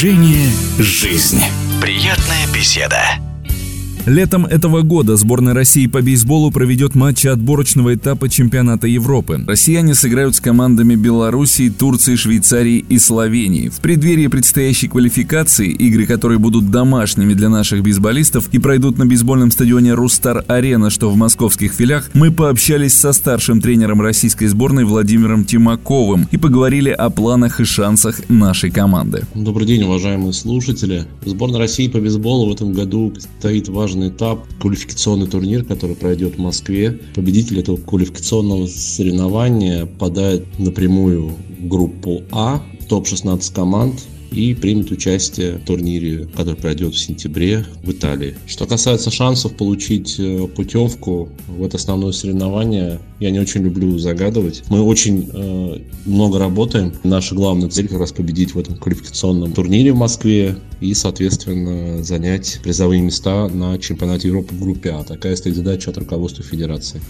Движение «Жизнь». Приятная беседа. Летом этого года сборная России по бейсболу проведет матчи отборочного этапа чемпионата Европы. Россияне сыграют с командами Белоруссии, Турции, Швейцарии и Словении. В преддверии предстоящей квалификации, игры которые будут домашними для наших бейсболистов и пройдут на бейсбольном стадионе «Рустар-Арена», что в московских филях, мы пообщались со старшим тренером российской сборной Владимиром Тимаковым и поговорили о планах и шансах нашей команды. Добрый день, уважаемые слушатели. Сборная России по бейсболу в этом году стоит важный важный этап, квалификационный турнир, который пройдет в Москве. Победитель этого квалификационного соревнования попадает напрямую в группу А, топ-16 команд, и примет участие в турнире, который пройдет в сентябре в Италии. Что касается шансов получить э, путевку в это основное соревнование, я не очень люблю загадывать. Мы очень э, много работаем. Наша главная цель как раз победить в этом квалификационном турнире в Москве и, соответственно, занять призовые места на чемпионате Европы в группе А. Такая стоит задача от руководства Федерации.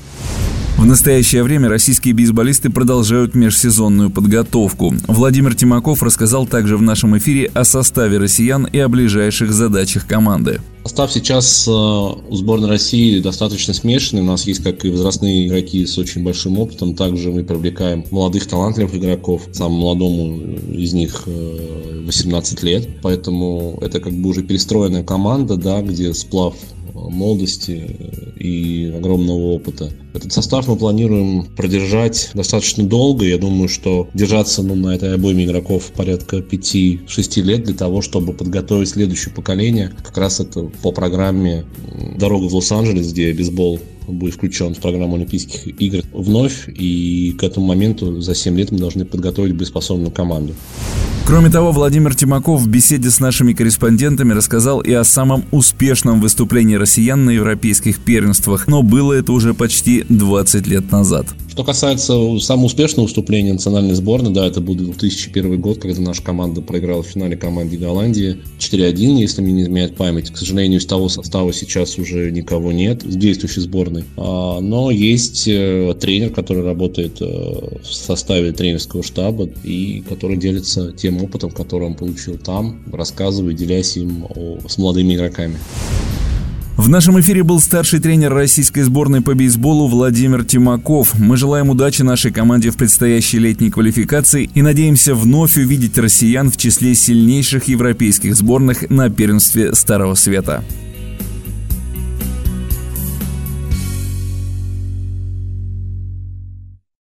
В настоящее время российские бейсболисты продолжают межсезонную подготовку. Владимир Тимаков рассказал также в нашем эфире о составе россиян и о ближайших задачах команды. Состав сейчас э, у сборной России достаточно смешанный. У нас есть как и возрастные игроки с очень большим опытом. Также мы привлекаем молодых талантливых игроков. Самому молодому из них 18 э, лет. Поэтому это как бы уже перестроенная команда, да, где сплав молодости и огромного опыта. Этот состав мы планируем продержать достаточно долго. Я думаю, что держаться ну, на этой обойме игроков порядка 5-6 лет для того, чтобы подготовить следующее поколение. Как раз это по программе «Дорога в Лос-Анджелес», где бейсбол будет включен в программу Олимпийских игр вновь, и к этому моменту за 7 лет мы должны подготовить боеспособную команду. Кроме того, Владимир Тимаков в беседе с нашими корреспондентами рассказал и о самом успешном выступлении россиян на европейских первенствах, но было это уже почти 20 лет назад. Что касается самого успешного выступления национальной сборной, да, это будет 2001 год, когда наша команда проиграла в финале команде Голландии 4-1, если мне не изменяет память. К сожалению, из того состава сейчас уже никого нет с действующей сборной. А, но есть э, тренер, который работает э, в составе тренерского штаба и который делится тем опытом, который он получил там, рассказывая, делясь им с молодыми игроками. В нашем эфире был старший тренер российской сборной по бейсболу Владимир Тимаков. Мы желаем удачи нашей команде в предстоящей летней квалификации и надеемся вновь увидеть россиян в числе сильнейших европейских сборных на первенстве Старого Света.